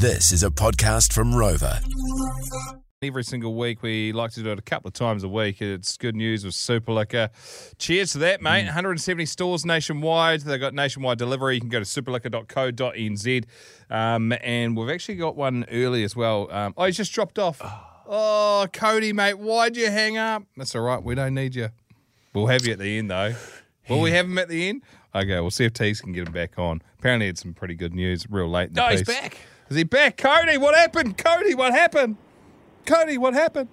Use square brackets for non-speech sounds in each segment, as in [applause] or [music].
This is a podcast from Rova. Every single week, we like to do it a couple of times a week. It's good news with Super Liquor. Cheers to that, mate. 170 stores nationwide. They've got nationwide delivery. You can go to superliquor.co.nz. Um, and we've actually got one early as well. Um, oh, he's just dropped off. Oh, Cody, mate, why'd you hang up? That's all right. We don't need you. We'll have you at the end, though. Will we have him at the end? Okay, we'll see if Tees can get him back on. Apparently, it's some pretty good news real late in the No, he's piece. back. Is he back? Cody, what happened? Cody, what happened? Cody, what happened?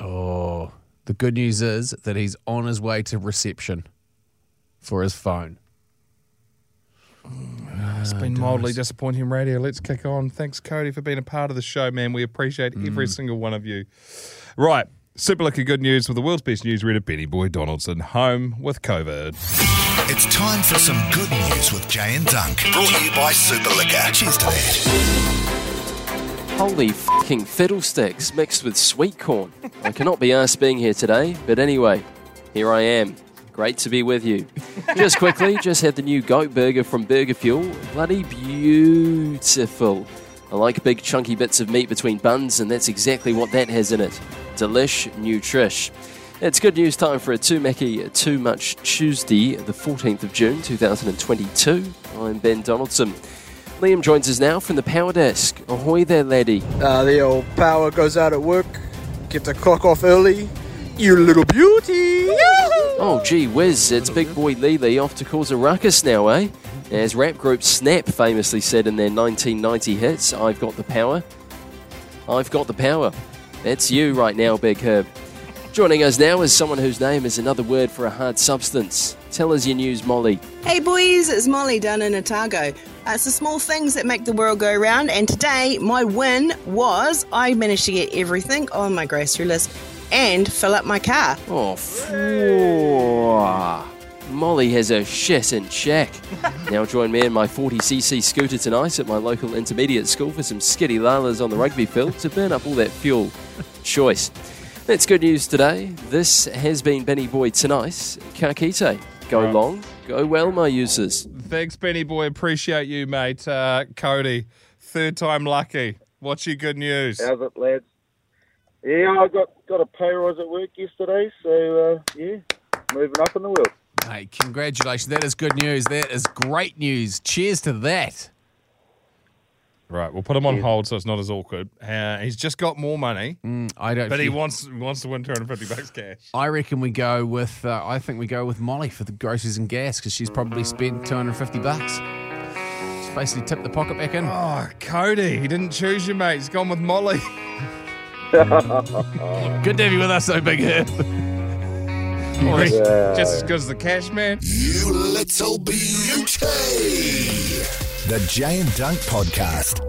Oh, the good news is that he's on his way to reception for his phone. Mm, it's ah, been mildly disappointing radio. Let's kick on. Thanks, Cody, for being a part of the show, man. We appreciate every mm. single one of you. Right. Super Liquor Good News with the world's best newsreader, Benny Boy Donaldson, home with COVID. It's time for some good news with Jay and Dunk. Brought to you by Super Liquor. Cheers to that. Holy fucking fiddlesticks mixed with sweet corn. I cannot be asked being here today, but anyway, here I am. Great to be with you. Just quickly, just had the new goat burger from Burger Fuel. Bloody beautiful. I like big chunky bits of meat between buns, and that's exactly what that has in it. Delish, nutrish. It's good news time for a Too Mackie Too Much Tuesday, the 14th of June 2022. I'm Ben Donaldson. Liam joins us now from the Power Desk. Ahoy there, laddie. Uh, the old power goes out at work, get the clock off early. You little beauty! Oh, gee whiz, it's Big Boy Lele off to cause a ruckus now, eh? As rap group Snap famously said in their 1990 hits, I've got the power. I've got the power. That's you right now, Big Herb. Joining us now is someone whose name is another word for a hard substance. Tell us your news, Molly. Hey boys, it's Molly down in Otago. Uh, it's the small things that make the world go round, and today my win was I managed to get everything on my grocery list and fill up my car. Oh. Molly has a shit in check. [laughs] now join me in my 40cc scooter tonight at my local intermediate school for some skitty lalas on the rugby field to burn up all that fuel. Choice. That's good news today. This has been Benny Boy tonight. Kakite. Go long, go well, my users. Thanks, Benny Boy. Appreciate you, mate. Uh, Cody, third time lucky. What's your good news? How's it, lads? Yeah, I got got a pay rise at work yesterday, so uh, yeah, moving up in the world. Hey, congratulations. That is good news. That is great news. Cheers to that. Right, we'll put him on hold so it's not as awkward. Uh, he's just got more money, Mm, I don't. but he wants wants to win 250 bucks cash. I reckon we go with. Uh, I think we go with Molly for the groceries and gas because she's probably spent 250 bucks. Just basically tip the pocket back in. Oh, Cody, he didn't choose you, mate. He's gone with Molly. [laughs] Good to have you with us, though, Big Herb. Well, he's Just as good as the cash man. You little beauty. The Jay and Dunk Podcast.